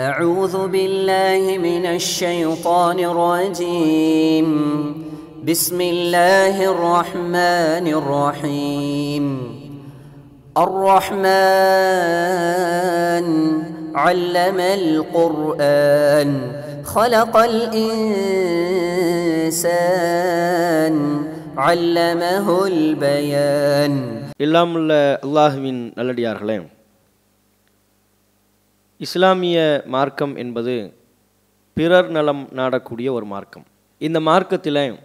أعوذ بالله من الشيطان الرجيم بسم الله الرحمن الرحيم الرحمن علم القرآن خلق الإنسان علمه البيان எல்லாம் உள்ள அல்லாஹுவின் நல்லடியார்களே இஸ்லாமிய மார்க்கம் என்பது பிறர் நலம் நாடக்கூடிய ஒரு மார்க்கம். இந்த மார்க்கத்தில்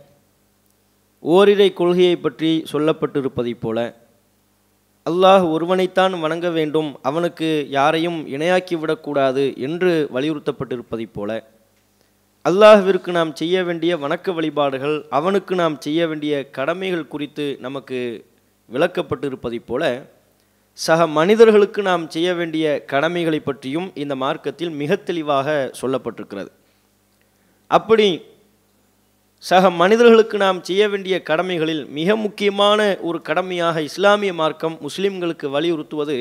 ஓரிரை கொள்கையை பற்றி சொல்லப்பட்டிருப்பதைப் போல அல்லாஹ் ஒருவனைத்தான் வணங்க வேண்டும் அவனுக்கு யாரையும் இணையாக்கி விடக்கூடாது என்று வலியுறுத்தப்பட்டிருப்பதைப் போல அல்லாஹ்விற்கு நாம் செய்ய வேண்டிய வணக்க வழிபாடுகள் அவனுக்கு நாம் செய்ய வேண்டிய கடமைகள் குறித்து நமக்கு விளக்கப்பட்டிருப்பதைப் போல சக மனிதர்களுக்கு நாம் செய்ய வேண்டிய கடமைகளை பற்றியும் இந்த மார்க்கத்தில் மிக தெளிவாக சொல்லப்பட்டிருக்கிறது. அப்படி சக மனிதர்களுக்கு நாம் செய்ய வேண்டிய கடமைகளில் மிக முக்கியமான ஒரு கடமையாக இஸ்லாமிய மார்க்கம் முஸ்லிம்களுக்கு வலியுறுத்துவது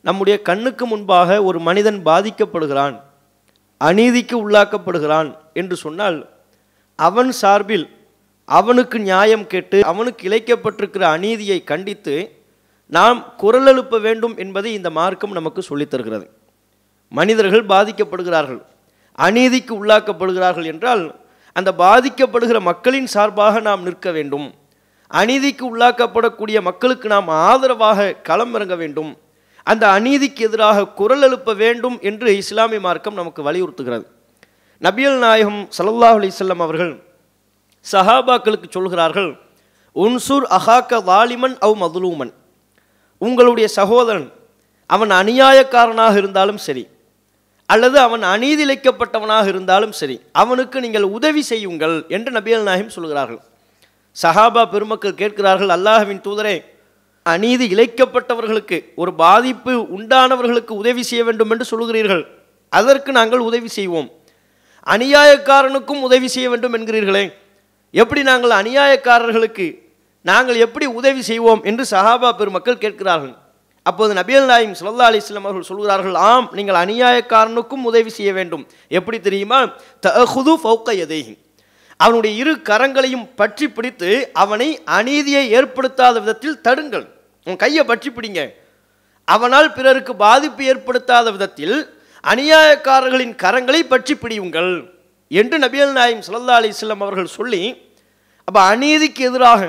நம்முடைய கண்ணுக்கு முன்பாக ஒரு மனிதன் பாதிக்கப்படுகிறான் அநீதிக்கு உள்ளாக்கப்படுகிறான் என்று சொன்னால் அவன் சார்பில் அவனுக்கு நியாயம் கேட்டு அவனுக்கு இழைக்கப்பட்டிருக்கிற அநீதியை கண்டித்து நாம் குரல் எழுப்ப வேண்டும் என்பதை இந்த மார்க்கம் நமக்கு சொல்லித் தருகிறது. மனிதர்கள் பாதிக்கப்படுகிறார்கள். அநீதிக்கு உள்ளாக்கப்படுகிறார்கள் என்றால் அந்த பாதிக்கப்படுகிற மக்களின் சார்பாக நாம் நிற்க வேண்டும். அநீதிக்கு உள்ளாக்கப்படக்கூடிய மக்களுக்கு நாம் ஆதரவாக களம் இறங்க வேண்டும். அந்த அநீதிக்கு எதிராக குரல் எழுப்ப வேண்டும் என்று இஸ்லாமிய மார்க்கம் நமக்கு வலியுறுத்துகிறது. நபியல் நாயகம் சல்லல்லாஹ் அலிசல்லம் அவர்கள் சஹாபாக்களுக்கு சொல்கிறார்கள் உன்சூர் அஹாக்க வாலிமன் அவ் மதுலூமன். உங்களுடைய சகோதரன் அவன் அநியாயக்காரனாக இருந்தாலும் சரி அல்லது அவன் அநீதிழைக்கப்பட்டவனாக இருந்தாலும் சரி அவனுக்கு நீங்கள் உதவி செய்யுங்கள் என்று நபியல் நாயகம் சொல்கிறார்கள். சஹாபா பெருமக்கள் கேட்கிறார்கள் அல்லாஹவின் தூதரே அநீதி இழைக்கப்பட்டவர்களுக்கு ஒரு பாதிப்பு உண்டானவர்களுக்கு உதவி செய்ய வேண்டும் என்று சொல்கிறீர்கள். அதற்கு நாங்கள் உதவி செய்வோம். அநியாயக்காரனுக்கும் உதவி செய்ய வேண்டும் என்கிறீர்களே. எப்படி நாங்கள் அநியாயக்காரர்களுக்கு நாங்கள் எப்படி உதவி செய்வோம் என்று சஹாபா பெருமக்கள் கேட்கிறார்கள். அப்போது நபியல் நாயிம் சுல்லா அலிஸ்லாம் அவர்கள் சொல்கிறார்கள் ஆம் நீங்கள் அநியாயக்காரனுக்கும் உதவி செய்ய வேண்டும். எப்படி தெரியுமா? தஹுது ஃபௌக்க எதையும் அவனுடைய இரு கரங்களையும் பற்றி பிடித்து அவனை அநீதியை ஏற்படுத்தாத விதத்தில் தடுங்கள். உன் கையை பற்றி பிடிங்க. அவனால் பிறருக்கு பாதிப்பு ஏற்படுத்தாத விதத்தில் அநியாயக்காரர்களின் கரங்களை பற்றி பிடியுங்கள் என்று நபியல் நாயிம் சல்லா அலிஸ்லாம் அவர்கள் சொல்லி அப்போ அநீதிக்கு எதிராக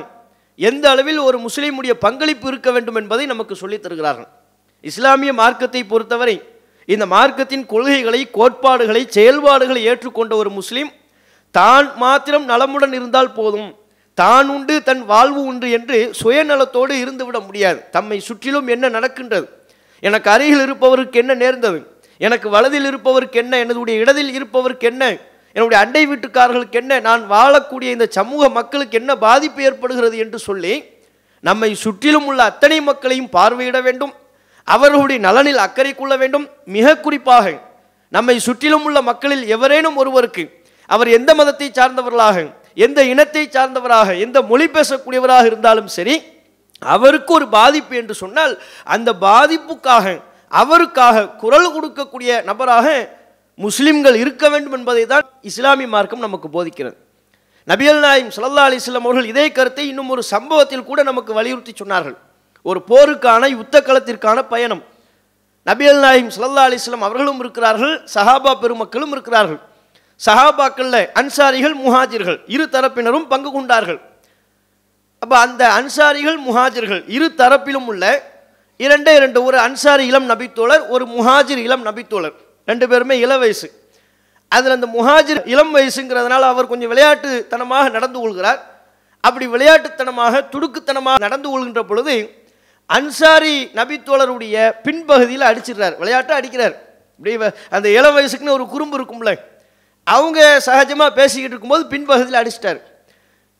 எந்த அளவில் ஒரு முஸ்லீமுடைய பங்களிப்பு இருக்க வேண்டும் என்பதை நமக்கு சொல்லித் தருகிறார்கள். இஸ்லாமிய மார்க்கத்தை பொறுத்தவரை இந்த மார்க்கத்தின் கொள்கைகளை கோட்பாடுகளை செயல்பாடுகளை ஏற்றுக்கொண்ட ஒரு முஸ்லீம் தான் மாத்திரம் நலமுடன் இருந்தால் போதும். தான் உண்டு தன் வாழ்வு உண்டு என்று சுயநலத்தோடு இருந்துவிட முடியாது. தம்மை சுற்றிலும் என்ன நடக்கின்றது? எனக்கு அருகில் இருப்பவருக்கு என்ன நேர்ந்தது? எனக்கு வலதில் இருப்பவருக்கு என்ன? எனதுடைய இடத்தில் இருப்பவருக்கு என்ன? என்னுடைய அண்டை வீட்டுக்காரர்களுக்கு என்ன நான் வாழக்கூடிய இந்த சமூக மக்களுக்கு என்ன பாதிப்பு ஏற்படுகிறது என்று சொல்லி நம்மை சுற்றிலும் உள்ள அத்தனை மக்களையும் பார்வையிட வேண்டும் அவர்களுடைய நலனில் அக்கறை கொள்ள வேண்டும். மிக குறிப்பாக நம்மை சுற்றிலும் உள்ள மக்களில் எவரேனும் ஒருவருக்கு அவர் எந்த மதத்தை சார்ந்தவர்களாக எந்த இனத்தை சார்ந்தவராக எந்த மொழி பேசக்கூடியவராக இருந்தாலும் சரி அவருக்கு ஒரு பாதிப்பு என்று சொன்னால் அந்த பாதிப்புக்காக அவருக்காக குரல் கொடுக்கக்கூடிய நபராக முஸ்லிம்கள் இருக்க வேண்டும் என்பதை தான் இஸ்லாமிய மார்க்கம் நமக்கு போதிக்கிறது. நபியல் நாயிம் சல்லா அலிஸ்லாம் அவர்கள் இதே கருத்தை இன்னும் ஒரு சம்பவத்தில் கூட நமக்கு வலியுறுத்தி சொன்னார்கள். ஒரு போருக்கான யுத்த களத்திற்கான பயணம் நபியல் நாயிம் சல்லா அலிஸ்லாம் அவர்களும் இருக்கிறார்கள் சஹாபா பெருமக்களும் இருக்கிறார்கள். சஹாபாக்களில் அன்சாரிகள் முஹாஜிர்கள் இரு தரப்பினரும் பங்கு கொண்டார்கள். அப்போ அந்த அன்சாரிகள் முஹாஜிர்கள் இரு தரப்பிலும் உள்ள இரண்டே இரண்டு ஒரு அன்சாரி இளம் நபித்தோழர் ஒரு முஹாஜிர் இளம் நபித்தோழர். ரெண்டு பேருமே இள வயசு. அதில் அந்த முஹாஜிர் இளம் வயசுங்கிறதுனால அவர் கொஞ்சம் விளையாட்டுத்தனமாக நடந்து கொள்கிறார். அப்படி விளையாட்டுத்தனமாக துடுக்குத்தனமாக நடந்து கொள்கின்ற பொழுது அன்சாரி நபித்தோழருடைய பின்பகுதியில் அடிச்சிடுறார் விளையாட்டை அடிக்கிறார். இப்படி அந்த இளம் வயசுக்குன்னு ஒரு குறும்பு இருக்கும்ல அவங்க சகஜமாக பேசிக்கிட்டு இருக்கும்போது பின்பகுதியில் அடிச்சிட்டார்.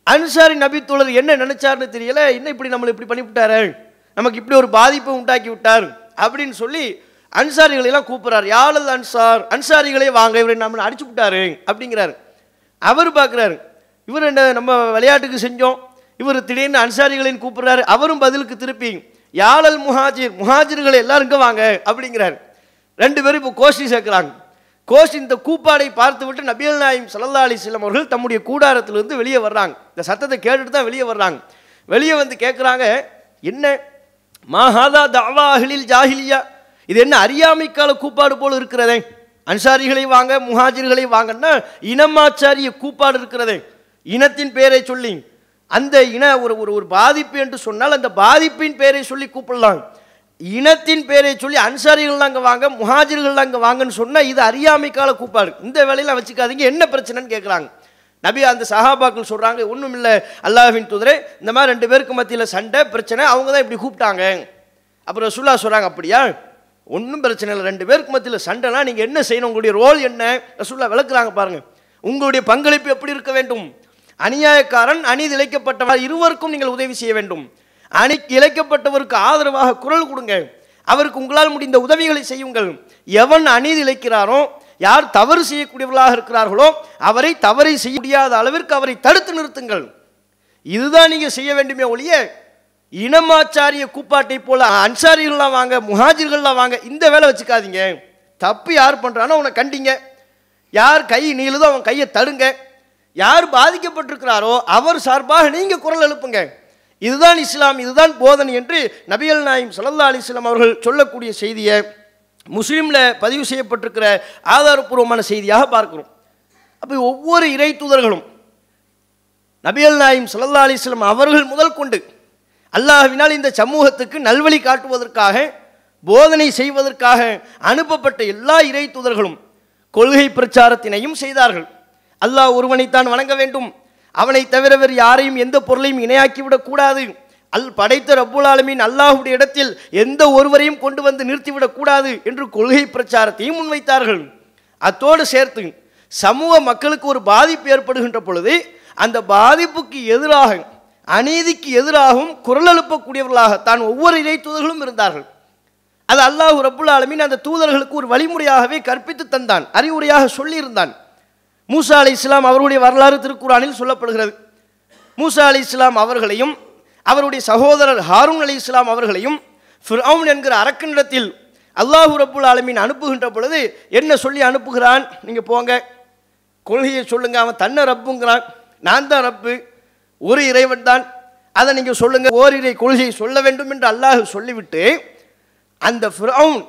அன்சாரி நபித்தோழர் என்ன நினைச்சாருன்னு தெரியல என்ன இப்படி நம்மளை இப்படி பண்ணிவிட்டாரு நமக்கு இப்படி ஒரு பாதிப்பை உண்டாக்கி விட்டார்? அப்படின்னு சொல்லி அன்சாரிகளெல்லாம் கூப்பிட்றாரு. யாழல் அன்சார்? அன்சாரிகளே வாங்க இவரை நம்ம அடிச்சு விட்டாரு அப்படிங்கிறாரு. அவர் பார்க்குறாரு இவர் என்ன நம்ம விளையாட்டுக்கு செஞ்சோம். இவர் திடீர்னு அன்சாரிகளையும் கூப்பிட்றாரு. அவரும் பதிலுக்கு திருப்பி யாழல் முஹாஜிர்? முஹாஜிர்கள் எல்லாரும் இங்கே வாங்க அப்படிங்கிறாரு. ரெண்டு பேரும் இப்போ கோஷ்டி சேர்க்குறாங்க. கோஷ்டி இந்த கூப்பாடை பார்த்து விட்டு நபியல் நாயம் சல்லா அலிஸ்லாம் அவர்கள் தம்முடைய கூடாரத்திலிருந்து வெளியே வர்றாங்க. இந்த சத்தத்தை கேட்டுட்டு தான் வெளியே வர்றாங்க. வெளியே வந்து கேட்குறாங்க என்ன? மாஹாதா தாவா அகிலில் ஜாஹிலியா? இது என்ன அறியாமைக்கால கூப்பாடு போல் இருக்கிறதே? அன்சாரிகளை வாங்க முஹாஜிர்களை வாங்கன்னா இனமாச்சாரிய கூப்பாடு இருக்கிறதே. இனத்தின் பெயரை சொல்லி அந்த இன ஒரு ஒரு ஒரு பாதிப்பு என்று சொன்னால் அந்த பாதிப்பின் பெயரை சொல்லி கூப்பிடலாம். இனத்தின் பெயரை சொல்லி அன்சாரிகள் அங்கே வாங்க முஹாஜிர்கள் அங்கே வாங்கன்னு சொன்னால் இது அறியாமைக்கால கூப்பாடு. இந்த வேலையெல்லாம் வச்சுக்காதீங்க என்ன பிரச்சனைன்னு கேட்குறாங்க நபி அந்த சஹாபாக்கள் சொல்கிறாங்க ஒன்றும் இல்லை அல்லாஹின் தூதரே இந்த மாதிரி ரெண்டு பேருக்கு மத்தியில் சண்டை பிரச்சனை அவங்க தான் இப்படி கூப்பிட்டாங்க. அப்புறம் சுல்லா சொல்கிறாங்க அப்படியா? ஒன்றும் பிரச்சனை இல்லை. ரெண்டு பேருக்கு மத்தியில் சண்டைனா நீங்கள் என்ன செய்யணும்? உங்களுடைய ரோல் என்ன? ரசூல்லா விளக்குறாங்க பாருங்கள் உங்களுடைய பங்களிப்பு எப்படி இருக்க வேண்டும்? அநியாயக்காரன் அநீதி இழைக்கப்பட்டவர் இருவருக்கும் நீங்கள் உதவி செய்ய வேண்டும். அணி இழைக்கப்பட்டவருக்கு ஆதரவாக குரல் கொடுங்க. அவருக்கு உங்களால் முடிந்த உதவிகளை செய்யுங்கள். எவன் அநீதி இழைக்கிறாரோ யார் தவறு செய்யக்கூடியவர்களாக இருக்கிறார்களோ அவரை தவறை செய்ய முடியாத அளவிற்கு அவரை தடுத்து நிறுத்துங்கள். இதுதான் நீங்கள் செய்ய வேண்டுமே ஒழிய இனமாச்சாரிய கூப்பாட்டை போல அன்சாரிகள்லாம் வாங்க முஹாஜிர்கள்லாம் வாங்க இந்த வேலை வச்சுக்காதீங்க. தப்பு யார் பண்ணுறானோ அவனை கண்டிங்க. யார் கை நீளுதோ அவன் கையை தடுங்க. யார் பாதிக்கப்பட்டிருக்கிறாரோ அவர் சார்பாக நீங்கள் குரல் எழுப்புங்க. இதுதான் இஸ்லாம் இதுதான் போதனை என்று நபிகள் நாயம் சல்லா அலிஸ்லாம் அவர்கள் சொல்லக்கூடிய செய்தியை முஸ்லீமில் பதிவு செய்யப்பட்டிருக்கிற ஆதாரப்பூர்வமான செய்தியாக பார்க்கிறோம். அப்போ ஒவ்வொரு இறை தூதர்களும் நபிகள் நாயும் சல்லா அலிஸ்லாம் அவர்கள் முதல் கொண்டு அல்லாஹ்வினால் இந்த சமூகத்துக்கு நல்வழி காட்டுவதற்காக போதனை செய்வதற்காக அனுப்பப்பட்ட எல்லா இறை தூதர்களும் கொள்கை பிரச்சாரத்தினையும் செய்தார்கள். அல்லாஹ் ஒருவனைத்தான் வணங்க வேண்டும். அவனை தவிர வேறு யாரையும் எந்த பொருளையும் இணையாக்கிவிடக்கூடாது அல் படைத்த ரப்புல் ஆலமின் அல்லாஹுடைய இடத்தில் எந்த ஒருவரையும் கொண்டு வந்து நிறுத்திவிடக்கூடாது என்று கொள்கை பிரச்சாரத்தையும் முன்வைத்தார்கள். அத்தோடு சேர்த்து சமூக மக்களுக்கு ஒரு பாதிப்பு ஏற்படுகின்ற பொழுது அந்த பாதிப்புக்கு எதிராக அநீதிக்கு எதிராகவும் குரல் எழுப்பக்கூடியவர்களாகத்தான் ஒவ்வொரு இறை தூதர்களும் இருந்தார்கள். அது அல்லாஹ் ரபுல் ஆலமீன் அந்த தூதர்களுக்கு ஒரு வழிமுறையாகவே கற்பித்து தந்தான் அறிவுரையாக சொல்லியிருந்தான். மூசா அலி இஸ்லாம் அவருடைய வரலாறு திருக்குறானில் சொல்லப்படுகிறது. மூசா அலி இஸ்லாம் அவர்களையும் அவருடைய சகோதரர் ஹாரூன் அலி இஸ்லாம் அவர்களையும் ஃபிரௌன் என்கிற அரக்கனிடத்தில் அல்லாஹூ ரபுல் ஆலமீன் அனுப்புகின்ற பொழுது என்ன சொல்லி அனுப்புகிறான்? நீங்கள் போங்க. கொள்கையை சொல்லுங்க. அவன் தன்னை ரப்புங்கிறான். நான் தான் ரப்பு. ஒரு இறைவன் தான். அதை நீங்கள் சொல்லுங்கள் ஓரிரை கொள்கையை சொல்ல வேண்டும் என்று அல்லாஹ் சொல்லிவிட்டு அந்த ஃபிரௌன்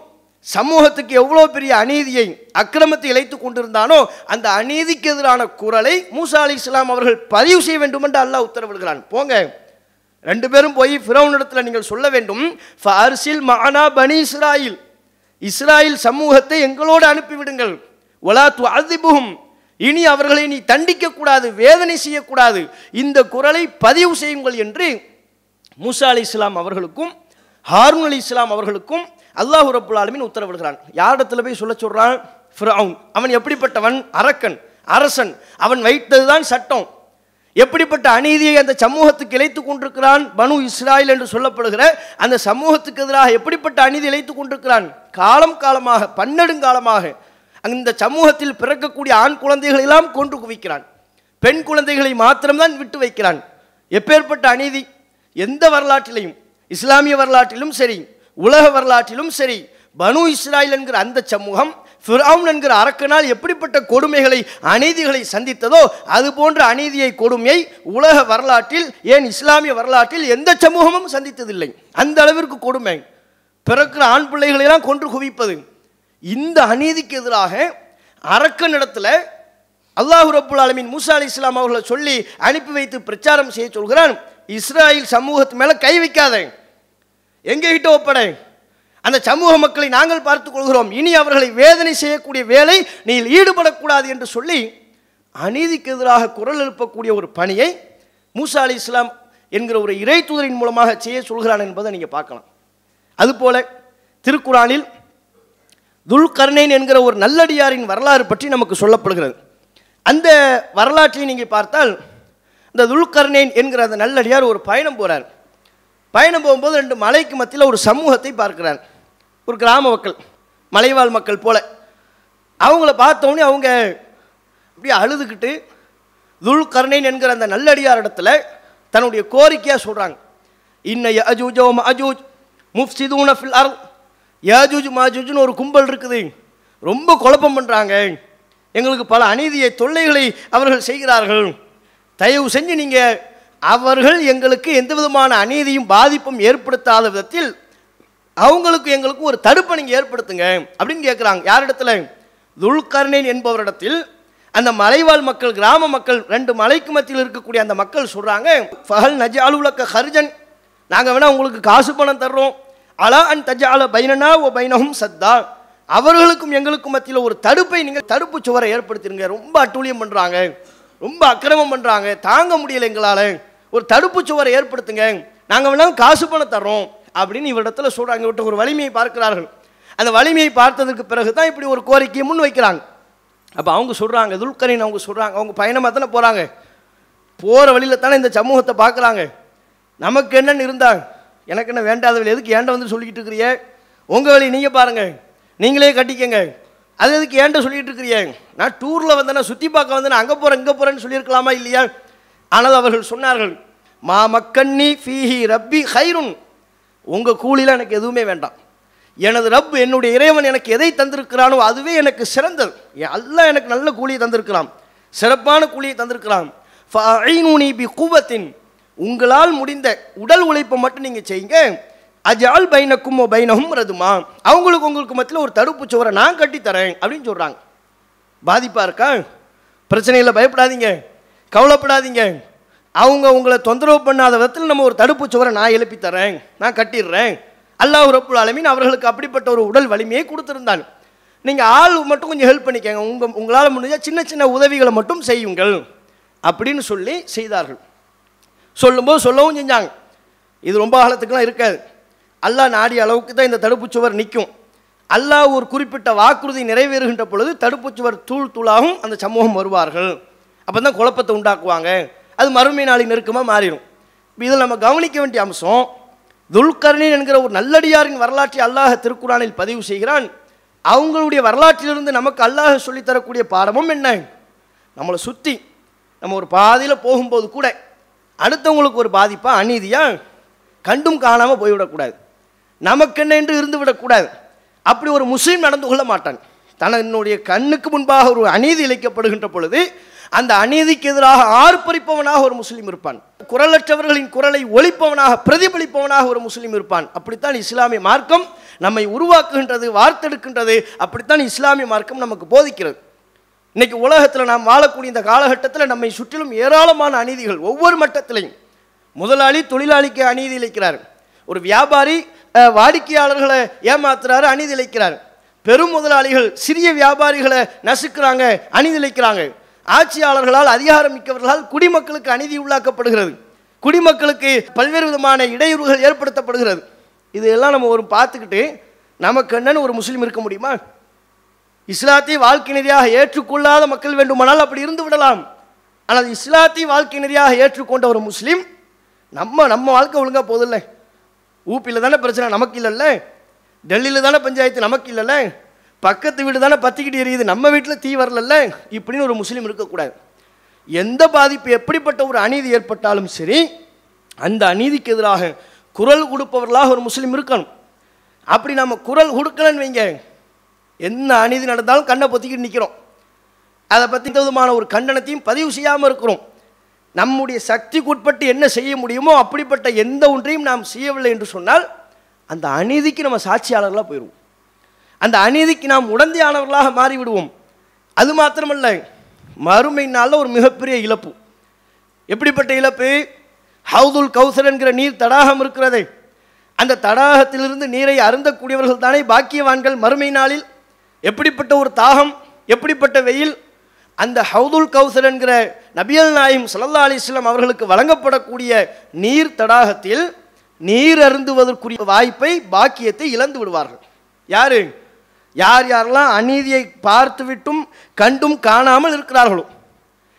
சமூகத்துக்கு எவ்வளோ பெரிய அநீதியை அக்கிரமத்தை இழைத்து கொண்டிருந்தானோ அந்த அநீதிக்கு எதிரான குரலை மூசா அலி இஸ்லாம் அவர்கள் பதிவு செய்ய வேண்டும் என்று அல்லாஹ் உத்தரவிடுகிறான். போங்க. ரெண்டு பேரும் போய் ஃபிரௌனிடத்தில் நீங்கள் சொல்ல வேண்டும். ஃபார்சில் மானா பனி இஸ்ராயில். இஸ்ராயில் சமூகத்தை எங்களோடு அனுப்பிவிடுங்கள். ஒலா துவாதிபுகும் இனி அவர்களை நீ தண்டிக்க கூடாது வேதனை செய்யக்கூடாது. இந்த குரலை பதிவு செய்யுங்கள் என்று மூசா அலி இஸ்லாம் அவர்களுக்கும் ஹாரூன் அலி இஸ்லாம் அவர்களுக்கும் அல்லாஹ் ரப்புல் உத்தரவிடுகிறான். யாரிடத்துல போய் சொல்ல சொல்றான்? அவன் எப்படிப்பட்டவன்? அரக்கன் அரசன். அவன் வைத்ததுதான் சட்டம். எப்படிப்பட்ட அநீதியை அந்த சமூகத்துக்கு இழைத்து கொண்டிருக்கிறான்? பனு இஸ்ராயில் என்று சொல்லப்படுகிற அந்த சமூகத்துக்கு எதிராக எப்படிப்பட்ட அநீதி இழைத்து கொண்டிருக்கிறான்? காலம் காலமாக பன்னெடுங்காலமாக அந்த சமூகத்தில் பிறக்கக்கூடிய ஆண் குழந்தைகளெல்லாம் எல்லாம் கொன்று குவிக்கிறான். பெண் குழந்தைகளை மாத்திரம்தான் விட்டு வைக்கிறான். எப்பேற்பட்ட அநீதி? எந்த வரலாற்றிலையும். இஸ்லாமிய வரலாற்றிலும் சரி உலக வரலாற்றிலும் சரி பனு இஸ்ராயில் என்கிற அந்த சமூகம் ஃபிரௌன் என்கிற அரக்கனால் எப்படிப்பட்ட கொடுமைகளை அநீதிகளை சந்தித்ததோ அது போன்ற அநீதியை கொடுமையை உலக வரலாற்றில் ஏன் இஸ்லாமிய வரலாற்றில் எந்த சமூகமும் சந்தித்ததில்லை. அந்த அளவிற்கு கொடுமை. பிறக்கிற ஆண் பிள்ளைகளெல்லாம் கொன்று குவிப்பது. இந்த அநீதிக்கு எதிராக அரக்கனிடத்தில் அல்லாஹு ரபுல் அலமின் மூசா அலி இஸ்லாம் அவர்களை சொல்லி அனுப்பி வைத்து பிரச்சாரம் செய்ய சொல்கிறான். இஸ்ராயில் சமூகத்து மேலே கை வைக்காத. எங்ககிட்ட ஒப்படை. அந்த சமூக மக்களை நாங்கள் பார்த்துக் கொள்கிறோம். இனி அவர்களை வேதனை செய்யக்கூடிய வேலை நீ ஈடுபடக்கூடாது என்று சொல்லி அநீதிக்கு எதிராக குரல் எழுப்பக்கூடிய ஒரு பணியை மூசா அலி இஸ்லாம் என்கிற ஒரு இறை தூதரின் மூலமாக செய்ய சொல்கிறான் என்பதை நீங்கள் பார்க்கலாம். அதுபோல திருக்குறானில் துல்கர்ணைன் என்கிற ஒரு நல்லடியாரின் வரலாறு பற்றி நமக்கு சொல்லப்படுகிறது. அந்த வரலாற்றை நீங்கள் பார்த்தால் இந்த துல்கர்ணைன் என்கிற அந்த நல்லடியார் ஒரு பயணம் போகிறார் பயணம் போகும்போது ரெண்டு மலைக்கு மத்தியில் ஒரு சமூகத்தை பார்க்கிறார். ஒரு கிராம மக்கள் மலைவாழ் மக்கள் போல. அவங்கள பார்த்தோன்னே அவங்க அப்படியே அழுதுகிட்டு துல்கர்ணைன் என்கிற அந்த நல்லடியார் இடத்துல தன்னுடைய கோரிக்கையாக சொல்கிறாங்க இன்னைய அஜூஜோ அஜூஜ் முஃப்சிதூன ஃபில் அர் யாஜூஜ் மாஜூஜ்னு ஒரு கும்பல் இருக்குது. ரொம்ப குழப்பம் பண்ணுறாங்க எங்களுக்கு பல அநீதியை தொல்லைகளை அவர்கள் செய்கிறார்கள். தயவு செஞ்சு நீங்கள் அவர்கள் எங்களுக்கு எந்த விதமான அநீதியும் பாதிப்பும் ஏற்படுத்தாத விதத்தில் அவங்களுக்கு எங்களுக்கும் ஒரு தடுப்பை நீங்கள் ஏற்படுத்துங்க அப்படின்னு கேட்குறாங்க யாரிடத்துல? துல்கர்ணேன் என்பவரிடத்தில். அந்த மலைவாழ் மக்கள் கிராம மக்கள் ரெண்டு மலைக்கு மத்தியில் இருக்கக்கூடிய அந்த மக்கள் சொல்கிறாங்க ஃபஹல் நஜ் அலுவலக்க ஹர்ஜன். நாங்கள் வேணால் உங்களுக்கு காசு பணம் தர்றோம். அலா அன் தஜால பைனனா ஓ பைனஹும் சத்தா. அவர்களுக்கும் எங்களுக்கும் மத்தியில் ஒரு தடுப்பை நீங்கள் தடுப்பு சுவரை ஏற்படுத்திருங்க. ரொம்ப அட்டூழியம் பண்ணுறாங்க ரொம்ப அக்கிரமம் பண்ணுறாங்க தாங்க முடியலை எங்களால். ஒரு தடுப்பு சுவரை ஏற்படுத்துங்க. நாங்கள் வேணாலும் காசு பணம் தர்றோம் அப்படின்னு இவரிடத்துல சொல்கிறாங்க இவர்கிட்ட ஒரு வலிமையை பார்க்கிறார்கள். அந்த வலிமையை பார்த்ததற்கு பிறகு தான் இப்படி ஒரு கோரிக்கையை முன் வைக்கிறாங்க. அப்போ அவங்க சொல்கிறாங்க துல்கரின் அவங்க சொல்கிறாங்க அவங்க பயணமாக தானே போகிறாங்க போகிற வழியில் தானே இந்த சமூகத்தை பார்க்குறாங்க. நமக்கு என்னன்னு இருந்தாங்க எனக்கு என்ன வேண்டாதவள் எதுக்கு ஏண்ட வந்து சொல்லிக்கிட்டு இருக்கிறிய? உங்கள் வழி நீங்கள் பாருங்கள். நீங்களே கட்டிக்கங்க அது எதுக்கு ஏண்ட சொல்லிகிட்டு இருக்கிறிய? நான் டூரில் வந்தேன்னா சுற்றி பார்க்க வந்தேன் அங்கே போகிறேன் இங்கே போகிறேன்னு சொல்லியிருக்கலாமா இல்லையா? ஆனால் அவர்கள் சொன்னார்கள் மா மக்கன்னி ஃபீஹி ரப்பி ஹைருன். உங்கள் கூலியில் எனக்கு எதுவுமே வேண்டாம். எனது ரப் என்னுடைய இறைவன் எனக்கு எதை தந்திருக்கிறானோ அதுவே எனக்கு சிறந்தது. எல்லாம் எனக்கு நல்ல கூலியை தந்திருக்கிறான். சிறப்பான கூலியை தந்திருக்கிறான். ஃபஐனூனி பி குவத்தின். உங்களால் முடிந்த உடல் உழைப்பை மட்டும் நீங்கள் செய்யுங்க. அஜால் பைனக்கும் பைனகும் ரதுமா. அவங்களுக்கு உங்களுக்கு மத்தியில் ஒரு தடுப்பு சுவரை நான் கட்டித்தரேன் அப்படின்னு சொல்கிறாங்க பாதிப்பாக இருக்கா? பிரச்சனையில் பயப்படாதீங்க. கவலைப்படாதீங்க. அவங்க உங்களை தொந்தரவு பண்ணாத விதத்தில் நம்ம ஒரு தடுப்பு சுவரை நான் எழுப்பி தரேன். நான் கட்டிடுறேன். அல்லாஹ் ரப்புல் அலமின் அவர்களுக்கு அப்படிப்பட்ட ஒரு உடல் வலிமையை கொடுத்துருந்தான் நீங்கள் ஆள் மட்டும் கொஞ்சம் ஹெல்ப் பண்ணிக்கங்க. உங்கள் உங்களால் முடிஞ்சால் சின்ன சின்ன உதவிகளை மட்டும் செய்யுங்கள் அப்படின்னு சொல்லி செய்தார்கள். சொல்லும்போது சொல்லவும் செஞ்சாங்க. இது ரொம்ப காலத்துக்குலாம் இருக்காது. அல்லாஹ் நாடிய அளவுக்கு தான் இந்த தடுப்புச் சுவர் நிற்கும். அல்லாஹ் ஒரு குறிப்பிட்ட வாக்குறுதி நிறைவேறுகின்ற பொழுது தடுப்புச் சுவர் தூள் தூளாகவும் அந்த சமூகம் வருவார்கள். அப்போ தான் குழப்பத்தை உண்டாக்குவாங்க. அது மறுமை நாளை நெருக்கமாக மாறிடும். இதில் நம்ம கவனிக்க வேண்டிய அம்சம் துல்கர்ணின் என்கிற ஒரு நல்லடியாரின் வரலாற்றை அல்லாஹ் திருக்குறானில் பதிவு செய்கிறான். அவங்களுடைய வரலாற்றிலிருந்து நமக்கு அல்லாஹ் சொல்லித் தரக்கூடிய பாடமும் என்ன? நம்மளை சுற்றி நம்ம ஒரு பாதையில் போகும்போது கூட அடுத்தவங்களுக்கு ஒரு பாதிப்பாக அநீதியாக கண்டும் காணாமல் போய்விடக்கூடாது. நமக்கென்ன என்று இருந்து விடக்கூடாது. அப்படி ஒரு முஸ்லீம் நடந்து கொள்ள மாட்டான். தன்னுடைய கண்ணுக்கு முன்பாக ஒரு அநீதி இழைக்கப்படுகின்ற பொழுது அந்த அநீதிக்கு எதிராக ஆர்ப்பரிப்பவனாக ஒரு முஸ்லீம் இருப்பான். குரலற்றவர்களின் குரலை ஒழிப்பவனாக பிரதிபலிப்பவனாக ஒரு முஸ்லீம் இருப்பான். அப்படித்தான் இஸ்லாமிய மார்க்கம் நம்மை உருவாக்குகின்றது வார்த்தெடுக்கின்றது. அப்படித்தான் இஸ்லாமிய மார்க்கம் நமக்கு போதிக்கிறது. இன்னைக்கு உலகத்தில் நாம் வாழக்கூடிய இந்த காலகட்டத்தில் நம்மை சுற்றிலும் ஏராளமான அநீதிகள் ஒவ்வொரு மட்டத்திலையும். முதலாளி தொழிலாளிக்கு அநீதி இழைக்கிறார். ஒரு வியாபாரி வாடிக்கையாளர்களை ஏமாத்துறாரு அநீதி இழைக்கிறார். பெரும் முதலாளிகள் சிறிய வியாபாரிகளை நசுக்கிறாங்க அநீதி இழைக்கிறாங்க. ஆட்சியாளர்களால் அதிகாரம் மிக்கவர்களால் குடிமக்களுக்கு அநீதி உள்ளாக்கப்படுகிறது. குடிமக்களுக்கு பல்வேறு விதமான இடையூறுகள் ஏற்படுத்தப்படுகிறது. இதெல்லாம் நம்ம ஒரு பார்த்துக்கிட்டு நமக்கு என்னன்னு ஒரு முஸ்லீம் இருக்க முடியுமா? இஸ்லாத்தை வாழ்க்கை நிதியாக ஏற்றுக்கொள்ளாத மக்கள் வேண்டுமானால் அப்படி இருந்து விடலாம். ஆனால் இஸ்லாத்தை வாழ்க்கை நிதியாக ஏற்றுக்கொண்ட ஒரு முஸ்லீம் நம்ம நம்ம வாழ்க்கை ஒழுங்காக போதில்லை. ஊப்பியில் தானே பிரச்சனை நமக்கு இல்லைல்ல? டெல்லியில் தானே பஞ்சாயத்து நமக்கு இல்லைல்ல? பக்கத்து வீடு தானே பத்திக்கிட்டு எரியுது நம்ம வீட்டில் தீ வரலல்ல? இப்படின்னு ஒரு முஸ்லீம் இருக்கக்கூடாது. எந்த பாதிப்பு எப்படிப்பட்ட ஒரு அநீதி ஏற்பட்டாலும் சரி அந்த அநீதிக்கு எதிராக குரல் கொடுப்பவர்களாக ஒரு முஸ்லீம் இருக்கணும். அப்படி நம்ம குரல் கொடுக்கலன்னு வைங்க. என்ன அநீதி நடந்தாலும் கண்ணை பொத்திக்கிட்டு நிற்கிறோம் அதை பற்றி இந்த விதமான ஒரு கண்டனத்தையும் பதிவு செய்யாமல் இருக்கிறோம். நம்முடைய சக்திக்குட்பட்டு என்ன செய்ய முடியுமோ அப்படிப்பட்ட எந்த ஒன்றையும் நாம் செய்யவில்லை என்று சொன்னால் அந்த அநீதிக்கு நம்ம சாட்சியாளர்களாக போயிடுவோம் அந்த அநீதிக்கு நாம் உடந்தையானவர்களாக மாறிவிடுவோம். அது மாத்திரமல்ல மறுமை நாளில் ஒரு மிகப்பெரிய இழப்பு. எப்படிப்பட்ட இழப்பு? ஹவுதுல் கௌசர் என்கிற நீர் தடாகம் இருக்கிறதே. அந்த தடாகத்திலிருந்து நீரை அருந்தக்கூடியவர்கள் தானே பாக்கியவான்கள் மறுமை நாளில்? எப்படிப்பட்ட ஒரு தாகம் எப்படிப்பட்ட வெயில் அந்த ஹவுதுல் கௌசர் என்கிற நபியல் நாயும் சல்லா அலிஸ்லாம் அவர்களுக்கு வழங்கப்படக்கூடிய நீர் தடாகத்தில் நீர் அருந்துவதற்குரிய வாய்ப்பை பாக்கியத்தை இழந்து விடுவார்கள். யாரு? யார் யாரெல்லாம் அநீதியை பார்த்துவிட்டும் கண்டும் காணாமல் இருக்கிறார்களோ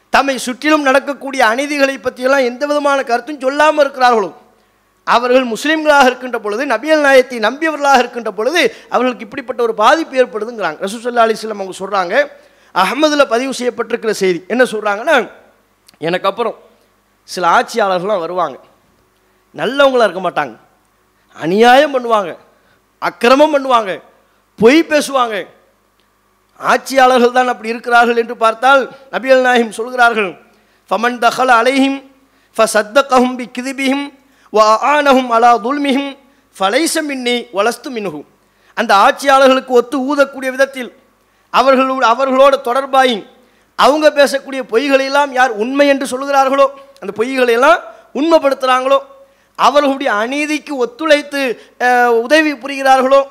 தம்மை சுற்றிலும் நடக்கக்கூடிய அநீதிகளை பற்றியெல்லாம் எந்த விதமான கருத்தும் சொல்லாமல் இருக்கிறார்களோ அவர்கள் முஸ்லீம்களாக இருக்கின்ற பொழுது நபியல் நாயத்தை நம்பியவர்களாக இருக்கின்ற பொழுது அவர்களுக்கு இப்படிப்பட்ட ஒரு பாதிப்பு ஏற்படுதுங்கிறாங்க. ரசூசல்லா அலிஸ்லாம் அவங்க சொல்கிறாங்க அகமதில் பதிவு செய்யப்பட்டிருக்கிற செய்தி. என்ன சொல்கிறாங்கன்னா எனக்கு அப்புறம் சில ஆட்சியாளர்கள்லாம் வருவாங்க. நல்லவங்களா இருக்க மாட்டாங்க. அநியாயம் பண்ணுவாங்க. அக்கிரமம் பண்ணுவாங்க. பொய் பேசுவாங்க. ஆட்சியாளர்கள் தான் அப்படி இருக்கிறார்கள் என்று பார்த்தால் நபியல் நாயகம் சொல்கிறார்கள் ஃபமன் தஹல் அலைஹிம் ஃப சத்தகஹும் பி கிதிபிஹிம் வ ஆனஹும் அலா துல்மிஹும் ஃபலைச மின்னி வளஸ்து மின்ஹும் அந்த ஆட்சியாளர்களுக்கு ஒத்து ஊதக்கூடிய விதத்தில் அவர்களோடு அவர்களோட தொடர்பாகி அவங்க பேசக்கூடிய பொய்களை எல்லாம் யார் உண்மை என்று சொல்கிறார்களோ அந்த பொய்களை எல்லாம் உண்மைப்படுத்துகிறாங்களோ அவர்களுடைய அநீதிக்கு ஒத்துழைத்து உதவி புரிகிறார்களோ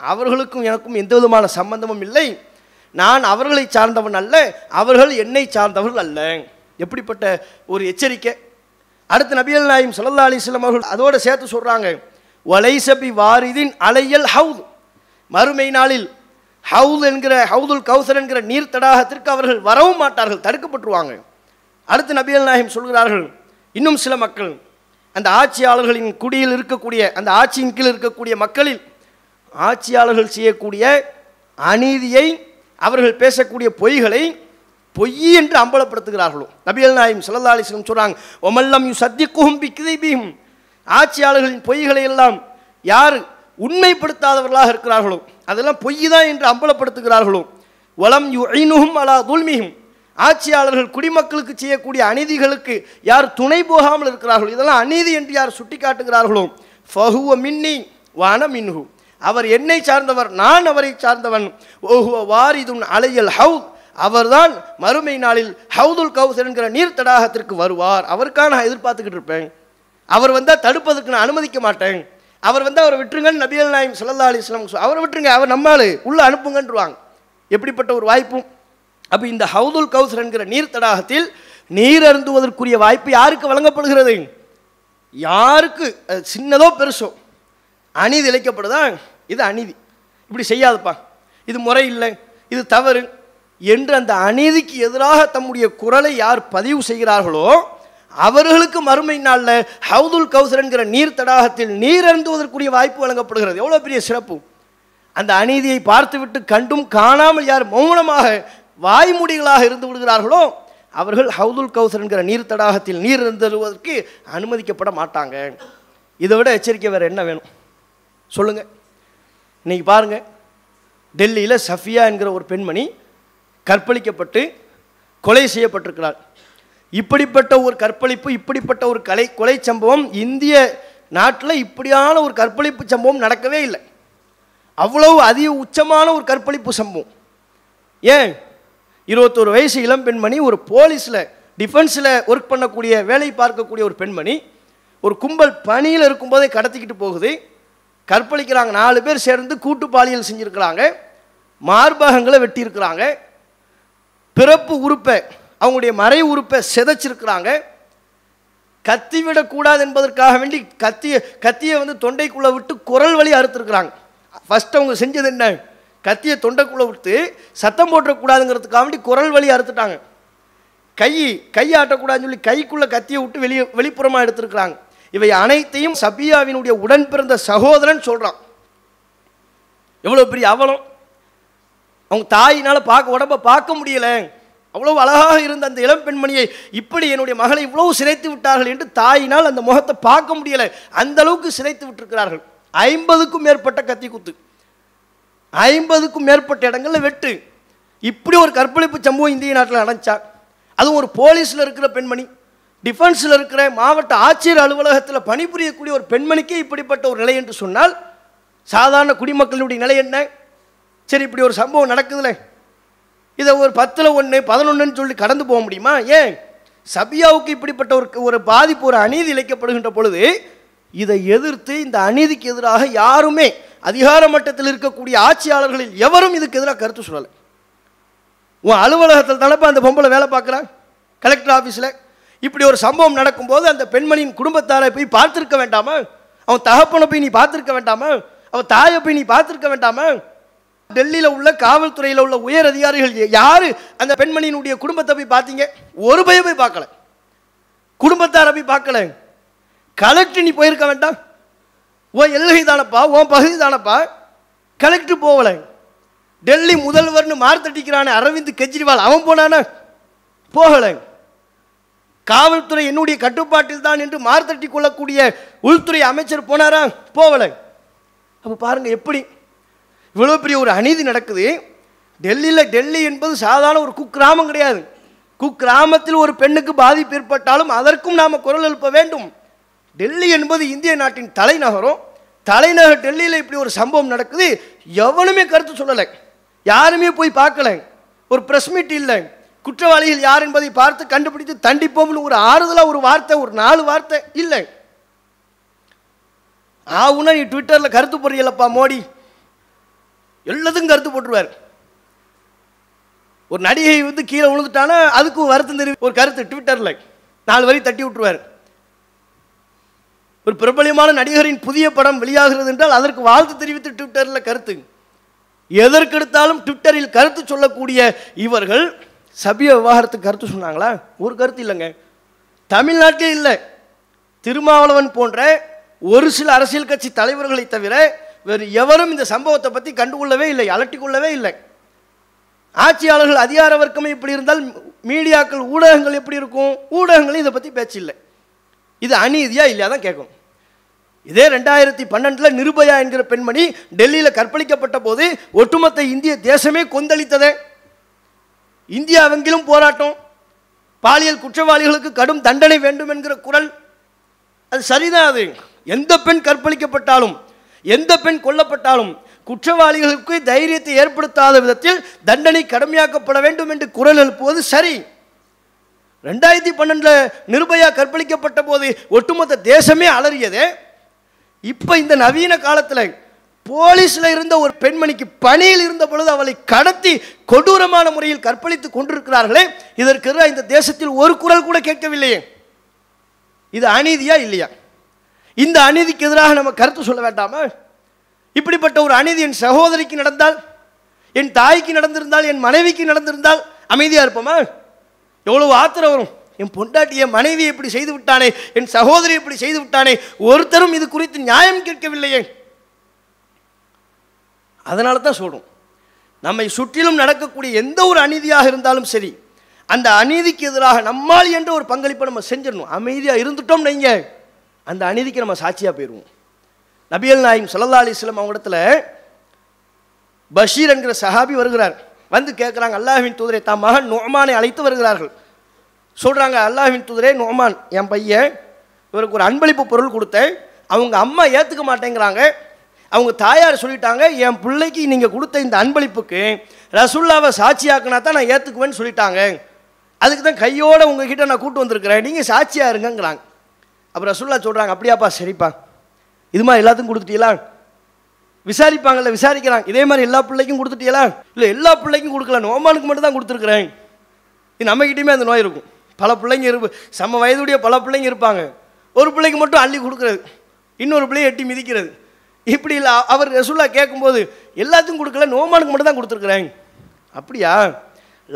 அவர்களுக்கும் எனக்கும் எந்த விதமான சம்பந்தமும் இல்லை. நான் அவர்களை சார்ந்தவன் அல்ல அவர்கள் என்னை சார்ந்தவர்கள் அல்ல. எப்படிப்பட்ட ஒரு எச்சரிக்கை? அடுத்து நபியல் நாயும் சல்லா அலிஸ்லாம் அவர்கள் அதோட சேர்த்து சொல்கிறாங்க வலைசபி வாரிதின் அலையல் ஹவுத். மறுமை நாளில் ஹவுத் என்கிற ஹவுதுல் கௌசர் என்கிற நீர் தடாகத்திற்கு அவர்கள் வரவும் மாட்டார்கள் தடுக்கப்பட்டுருவாங்க. அடுத்து நபியல் நாயம் சொல்கிறார்கள் இன்னும் சில மக்கள் அந்த ஆட்சியாளர்களின் குடியில் இருக்கக்கூடிய அந்த ஆட்சியின் கீழ் இருக்கக்கூடிய மக்களில் ஆட்சியாளர்கள் செய்யக்கூடிய அநீதியை அவர்கள் பேசக்கூடிய பொய்களை பொய் என்று அம்பலப்படுத்துகிறார்களோ. நபியல் நாயும் சல்லா அலிஸ்லம் சொல்றாங்க ஒமல்லம் யூ சத்திக்குஹும் பிக்கிதைபியும் ஆட்சியாளர்களின் பொய்களை எல்லாம் யார் உண்மைப்படுத்தாதவர்களாக இருக்கிறார்களோ அதெல்லாம் பொய் தான் என்று அம்பலப்படுத்துகிறார்களோ வளம் யு ஐனுகும் அலா துல்மிகும் ஆட்சியாளர்கள் குடிமக்களுக்கு செய்யக்கூடிய அநீதிகளுக்கு யார் துணை போகாமல் இருக்கிறார்களோ இதெல்லாம் அநீதி என்று யார் சுட்டி காட்டுகிறார்களோ ஃபஹுவ மின்னி வான மின்ஹு. அவர் என்னை சார்ந்தவர் நான் அவரை சார்ந்தவன். ஓஹுவ வாரிதுன் அலையல் ஹவுத். அவர்தான் மறுமை நாளில் ஹவுதுல் கவுசர் என்கிற நீர் தடாகத்திற்கு வருவார். அவருக்காக நான் எதிர்பார்த்துக்கிட்டு இருப்பேன். அவர் வந்தால் தடுப்பதற்கு நான் அனுமதிக்க மாட்டேன். அவர் வந்து அவரை விட்டுருங்கன்னு நபியல் நாயம் சொல்லல்லா அலி இஸ்லாம் அவரை விட்டுருங்க அவர் நம்மால் உள்ளே அனுப்புங்கன்றுவாங்க. எப்படிப்பட்ட ஒரு வாய்ப்பும். அப்போ இந்த ஹவுதுல் கவுசர் என்கிற நீர் தடாகத்தில் நீர் அருந்துவதற்குரிய வாய்ப்பு யாருக்கு வழங்கப்படுகிறது? யாருக்கு? அது சின்னதோ பெருசோ? அநீதி இழைக்கப்படுதா? இது அநீதி. இப்படி செய்யாதப்பா. இது முறை இல்லை. இது தவறு. என்று அந்த அநீதிக்கு எதிராக தம்முடைய குரலை யார் பதிவு செய்கிறார்களோ அவர்களுக்கு மறுமை நாளில் ஹவுதுல் கௌசர் என்கிற நீர் தடாகத்தில் நீர் அருந்துவதற்குரிய வாய்ப்பு வழங்கப்படுகிறது. எவ்வளோ பெரிய சிறப்பு. அந்த அநீதியை பார்த்துவிட்டு கண்டும் காணாமல் யார் மௌனமாக வாய்மூடிகளாக இருந்து விடுகிறார்களோ அவர்கள் ஹவுதுல் கௌசர் என்கிற நீர் தடாகத்தில் நீர் இருந்துவதற்கு அனுமதிக்கப்பட மாட்டாங்க. இதை விட எச்சரிக்கை வேறு என்ன வேணும்? சொல்லுங்கள் இன்றைக்கி பாருங்க. டெல்லியில் சஃபியா என்கிற ஒரு பெண்மணி கற்பழிக்கப்பட்டு கொலை செய்யப்பட்டிருக்கிறார். இப்படிப்பட்ட ஒரு கற்பழிப்பு இப்படிப்பட்ட ஒரு கலை கொலை சம்பவம் இந்திய நாட்டில் இப்படியான ஒரு கற்பழிப்பு சம்பவம் நடக்கவே இல்லை. அவ்வளவு அதிக உச்சமான ஒரு கற்பழிப்பு சம்பவம். ஏன்? இருபத்தோரு வயசு இளம் பெண்மணி ஒரு போலீஸில் டிஃபென்ஸில் ஒர்க் பண்ணக்கூடிய வேலை பார்க்கக்கூடிய ஒரு பெண்மணி ஒரு கும்பல் பணியில் இருக்கும்போதே கடத்திக்கிட்டு போகுது. கற்பழிக்கிறாங்க. நாலு பேர் சேர்ந்து கூட்டு பாலியல் செஞ்சுருக்கிறாங்க. மார்பகங்களை வெட்டியிருக்கிறாங்க. பிறப்பு உறுப்பை அவங்களுடைய மறை உறுப்பை செதைச்சிருக்கிறாங்க. கத்தி விடக்கூடாது என்பதற்காக வேண்டி கத்தியை கத்தியை வந்து தொண்டைக்குள்ளே விட்டு குரல் வழி அறுத்துருக்குறாங்க. ஃபஸ்ட் அவங்க செஞ்சது என்ன? கத்தியை தொண்டைக்குள்ளே விட்டு சத்தம் போட்டக்கூடாதுங்கிறதுக்காக வேண்டி குரல் வழி அறுத்துட்டாங்க. கை கை ஆட்டக்கூடாதுன்னு சொல்லி கைக்குள்ளே கத்தியை விட்டு வெளியே வெளிப்புறமாக எடுத்துருக்குறாங்க. இவை அனைத்தையும் சபியாவினுடைய உடன் பிறந்த சகோதரன் சொல்கிறான் எவ்வளோ பெரிய அவலம். அவங்க தாயினால் பார்க்க உடம்ப பார்க்க முடியல. அவ்வளோ அழகாக இருந்த அந்த இளம் பெண்மணியை இப்படி என்னுடைய மகளை இவ்வளவு சிதைத்து விட்டார்கள் என்று தாயினால் அந்த முகத்தை பார்க்க முடியலை. அந்த அளவுக்கு சிதைத்து விட்டிருக்கிறார்கள். ஐம்பதுக்கும் மேற்பட்ட கத்தி குத்து ஐம்பதுக்கும் மேற்பட்ட இடங்களில் வெட்டு. இப்படி ஒரு கற்பழிப்பு சம்பவம் இந்திய நாட்டில் நடந்துச்சா? அதுவும் ஒரு போலீஸில் இருக்கிற பெண்மணி டிஃபென்ஸில் இருக்கிற மாவட்ட ஆட்சியர் அலுவலகத்தில் பணிபுரியக்கூடிய ஒரு பெண்மணிக்கே இப்படிப்பட்ட ஒரு நிலை என்று சொன்னால் சாதாரண குடிமக்களுடைய நிலை என்ன? சரி இப்படி ஒரு சம்பவம் நடக்குதுல்ல இதை ஒரு பத்தில் ஒன்று பதினொன்றுன்னு சொல்லி கடந்து போக முடியுமா? ஏன்? சபியாவுக்கு இப்படிப்பட்ட ஒரு ஒரு பாதிப்பு ஒரு அநீதி இழைக்கப்படுகின்ற பொழுது இதை எதிர்த்து இந்த அநீதிக்கு எதிராக யாருமே அதிகார மட்டத்தில் இருக்கக்கூடிய ஆட்சியாளர்களில் எவரும் இதுக்கு எதிராக கருத்து சொல்லலை. உன் அலுவலகத்தில் தானப்பா அந்த பொம்பளை வேலை பார்க்குறான் கலெக்டர் ஆஃபீஸில் இப்படி ஒரு சம்பவம் நடக்கும்போது அந்த பெண்மணியின் குடும்பத்தாரை போய் பார்த்துருக்க வேண்டாமா? அவன் தகப்பனை போய் நீ பார்த்துருக்க வேண்டாமா? அவன் தாயை போய் நீ பார்த்துருக்க வேண்டாமா? டெல்லியில் உள்ள காவல்துறையில் உள்ள உயர் அதிகாரிகள் யார்? அந்த பெண்மணியினுடைய குடும்பத்தை போய் பார்த்தீங்க. ஒரு பய போய் பார்க்கல. குடும்பத்தாரை போய் பார்க்கல. கலெக்டர் நீ போயிருக்க வேண்டாம். ஓ எல்லை தானப்பா உன் பகுதி தானப்பா. கலெக்டர் போகலை. டெல்லி முதல்வர்னு மார்த்தட்டிக்கிறானே அரவிந்த் கெஜ்ரிவால். அவன் போனானா? போகலை. காவல்துறை என்னுடைய கட்டுப்பாட்டில் தான் என்று மார்த்தட்டி கொள்ளக்கூடிய உள்துறை அமைச்சர் போனாரா? போகலை. அப்போ பாருங்கள் எப்படி இவ்வளோ பெரிய ஒரு அநீதி நடக்குது. டெல்லியில் டெல்லி என்பது சாதாரண ஒரு குக்கிராமம் கிடையாது. குக்கிராமத்தில் ஒரு பெண்ணுக்கு பாதிப்பு ஏற்பட்டாலும் அதற்கும் நாம் குரல் எழுப்ப வேண்டும். டெல்லி என்பது இந்திய நாட்டின் தலைநகரம். தலைநகர் டெல்லியில் இப்படி ஒரு சம்பவம் நடக்குது. எவனுமே கருத்து சொல்லலை. யாருமே போய் பார்க்கல. ஒரு ப்ரெஸ் மீட் இல்லை. குற்றவாளிகள் யார் என்பதை பார்த்து கண்டுபிடித்து தண்டிப்போம்னு ஒரு ஆறுதலாக ஒரு வார்த்தை ஒரு நாலு வார்த்தை இல்லை. ஆவுனா நீ ட்விட்டரில் கருத்து போடுறீங்களப்பா மோடி. எல்லாத்துக்கும் கருத்து போட்டுருவார். ஒரு நடிகை வந்து கீழே விழுந்துட்டானா அதுக்கும் வருத்தம் தெரிவி ஒரு கருத்து ட்விட்டரில் நாலு வரி தட்டி விட்டுருவார். ஒரு பிரபலியமான நடிகரின் புதிய படம் வெளியாகிறது என்றால் அதற்கு வாழ்த்து தெரிவித்து ட்விட்டரில் கருத்து. எதற்கெடுத்தாலும் ட்விட்டரில் கருத்து சொல்லக்கூடிய இவர்கள் சபிய விவகாரத்துக்கு கருத்து சொன்னாங்களா? ஒரு கருத்து இல்லைங்க. தமிழ்நாட்டில் இல்லை. திருமாவளவன் போன்ற ஒரு சில அரசியல் கட்சி தலைவர்களை தவிர வேறு எவரும் இந்த சம்பவத்தை பற்றி கண்டுகொள்ளவே இல்லை அலட்டிக்கொள்ளவே இல்லை. ஆட்சியாளர்கள் அதிகார வர்க்கமே இப்படி இருந்தால் மீடியாக்கள் ஊடகங்கள் எப்படி இருக்கும் ஊடகங்களும் இதை பற்றி பேச்சு இல்லை இது அநீதியாக இல்லையா தான் கேட்கும். இதே ரெண்டாயிரத்தி பன்னெண்டில் நிருபயா என்கிற பெண்மணி டெல்லியில் கற்பழிக்கப்பட்ட போது ஒட்டுமொத்த இந்திய தேசமே கொந்தளித்ததே. இந்தியாவெங்கிலும் போராட்டம். பாலியல் குற்றவாளிகளுக்கு கடும் தண்டனை வேண்டும் என்கிற குரல். அது சரிதான் அது. எந்த பெண் கற்பழிக்கப்பட்டாலும் எந்த பெண் கொல்லப்பட்டாலும் குற்றவாளிகளுக்கு தைரியத்தை ஏற்படுத்தாத விதத்தில் தண்டனை கடுமையாக்கப்பட வேண்டும் என்று குரல் எழுப்புவது சரி. ரெண்டாயிரத்தி பன்னெண்டில் நிருபயா கற்பழிக்கப்பட்ட போது ஒட்டுமொத்த தேசமே அலறியது. இப்போ இந்த நவீன காலத்தில் போலீஸில் இருந்த ஒரு பெண்மணிக்கு பணியில் இருந்த பொழுது அவளை கடத்தி கொடூரமான முறையில் கற்பழித்து கொண்டிருக்கிறார்களே இதற்கு இந்த தேசத்தில் ஒரு குரல் கூட கேட்கவில்லையே. இது அநீதியா இல்லையா? இந்த அநீதிக்கு எதிராக நம்ம கருத்து சொல்ல வேண்டாமா? இப்படிப்பட்ட ஒரு அநீதி என் சகோதரிக்கு நடந்தால் என் தாய்க்கு நடந்திருந்தால் என் மனைவிக்கு நடந்திருந்தால் அமைதியாக இருப்போமா? எவ்வளவு ஆத்திரம் வரும். என் பொண்டாட்டி என் மனைவி இப்படி செய்து விட்டானே என் சகோதரி இப்படி செய்து விட்டானே ஒருத்தரும் இது குறித்து நியாயம் கேட்கவில்லையே. அதனால தான் சொல்கிறோம் நம்மை சுற்றிலும் நடக்கக்கூடிய எந்த ஒரு அநீதியாக இருந்தாலும் சரி அந்த அநீதிக்கு எதிராக நம்மால் என்ற ஒரு பங்களிப்பை நம்ம செஞ்சிடணும். அமைதியாக இருந்துட்டோம் நீங்க அந்த அநீதிக்கு நம்ம சாட்சியாக போயிடுவோம் நபியல் நாயம் சல்லா அலிஸ்லாம் அவங்க இடத்துல பஷீர் என்கிற சஹாபி வருகிறார். வந்து கேட்குறாங்க அல்லாஹின் தூதரை தம் மகன் நோமானை அழைத்து வருகிறார்கள். சொல்கிறாங்க அல்லாஹின் தூதரே நோமான் என் பையன் இவருக்கு ஒரு அன்பளிப்பு பொருள் கொடுத்தேன். அவங்க அம்மா ஏற்றுக்க மாட்டேங்கிறாங்க. அவங்க தாயார் சொல்லிட்டாங்க என் பிள்ளைக்கு நீங்கள் கொடுத்த இந்த அன்பளிப்புக்கு ரசுல்லாவை சாட்சியாக்குனா தான் நான் ஏற்றுக்குவேன்னு சொல்லிட்டாங்க. அதுக்கு தான் கையோடு உங்ககிட்ட நான் கூட்டு வந்திருக்கிறேன். நீங்கள் சாட்சியாக இருங்கங்கிறாங்க. அப்போ ரசுல்லா சொல்கிறாங்க அப்படியாப்பா சரிப்பா. இது மாதிரி எல்லாத்துக்கும் கொடுத்துட்டீங்களா விசாரிப்பாங்கல்ல விசாரிக்கிறாங்க. இதே மாதிரி எல்லா பிள்ளைக்கும் கொடுத்துட்டீங்களா இல்லை எல்லா பிள்ளைக்கும் கொடுக்கல. நோமானுக்கு மட்டும் தான் கொடுத்துருக்குறேன். இது நம்மகிட்டயுமே அந்த நோய் இருக்கும். பல பிள்ளைங்க இருப்பு சம வயதுடைய பல பிள்ளைங்க இருப்பாங்க. ஒரு பிள்ளைக்கு மட்டும் அள்ளி கொடுக்குறது. இன்னொரு பிள்ளையை எட்டி மிதிக்கிறது. இப்படி இல்லை அவர் ரசுல்லா கேட்கும்போது எல்லாத்துக்கும் கொடுக்கல நோமானுக்கு மட்டும் தான் கொடுத்துருக்குறேன். அப்படியா?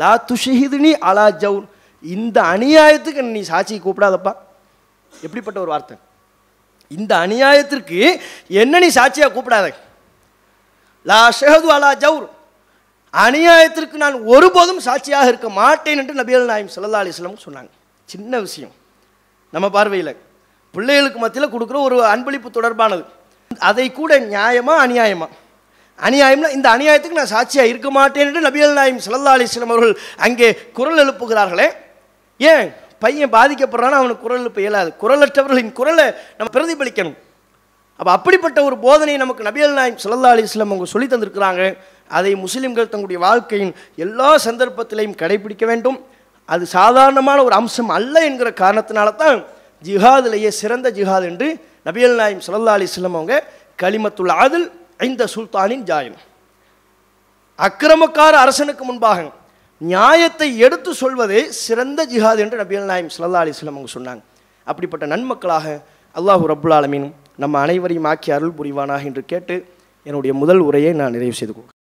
லா துஷிஹிதுனி அலா ஜவுன் இந்த அநியாயத்துக்கு நீ சாட்சி கூப்பிடாதப்பா. எப்படிப்பட்ட ஒரு வார்த்தை? இந்த அநியாயத்திற்கு என்ன நீ சாட்சியாக கூப்பிடாத? லா ஷஹது அலா ஜவுர் அநியாயத்திற்கு நான் ஒருபோதும் சாட்சியாக இருக்க மாட்டேன் என்று நபியல் நாயம் சல்லா அலிஸ்லம் சொன்னாங்க. சின்ன விஷயம். நம்ம பார்வையில். பிள்ளைகளுக்கு மத்தியில் கொடுக்குற ஒரு அன்பளிப்பு தொடர்பானது. அதை கூட நியாயமா அநியாயமா? அநியாயம்னா இந்த அநியாயத்துக்கு நான் சாட்சியாக இருக்க மாட்டேன் என்று நபியல் நாயம் சல்லா அலிஸ்லம் அவர்கள் அங்கே குரல் எழுப்புகிறார்களே. ஏன்? பையன் பாதிக்கப்படுறான்னா அவனுக்கு குரல் இயலாது. குரலற்றவர்களின் குரலை நம்ம பிரதிபலிக்கணும். அப்போ அப்படிப்பட்ட ஒரு போதனையை நமக்கு நபியல் நாயம் சுல்லா அலி இஸ்லாம் அவங்க சொல்லி தந்திருக்கிறாங்க. அதை முஸ்லீம்கள் தங்களுடைய வாழ்க்கையின் எல்லா சந்தர்ப்பத்திலையும் கடைபிடிக்க வேண்டும். அது சாதாரணமான ஒரு அம்சம் அல்ல என்கிற காரணத்தினால தான் ஜிஹாதிலேயே சிறந்த ஜிஹாத் என்று நபியல் நாயம் சுல்லா அலி இஸ்லாம் அவங்க களிமத்துள்ள ஆதில் ஐந்த சுல்தானின் ஜாயம் அக்கிரமக்கார அரசனுக்கு முன்பாக நியாயத்தை எடுத்து சொல்வதே சிறந்த ஜிஹாத் என்று நபிகள் நாயம் சல்லா அலிஸ்லாம் அவங்க சொன்னாங்க. அப்படிப்பட்ட நன்மக்களாக அல்லாஹூ ரபுல் ஆலமீனும் நம்ம அனைவரையும் ஆக்கி அருள் புரிவானாக என்று கேட்டு என்னுடைய முதல் உரையை நான் நிறைவு செய்து கொள்கிறேன்.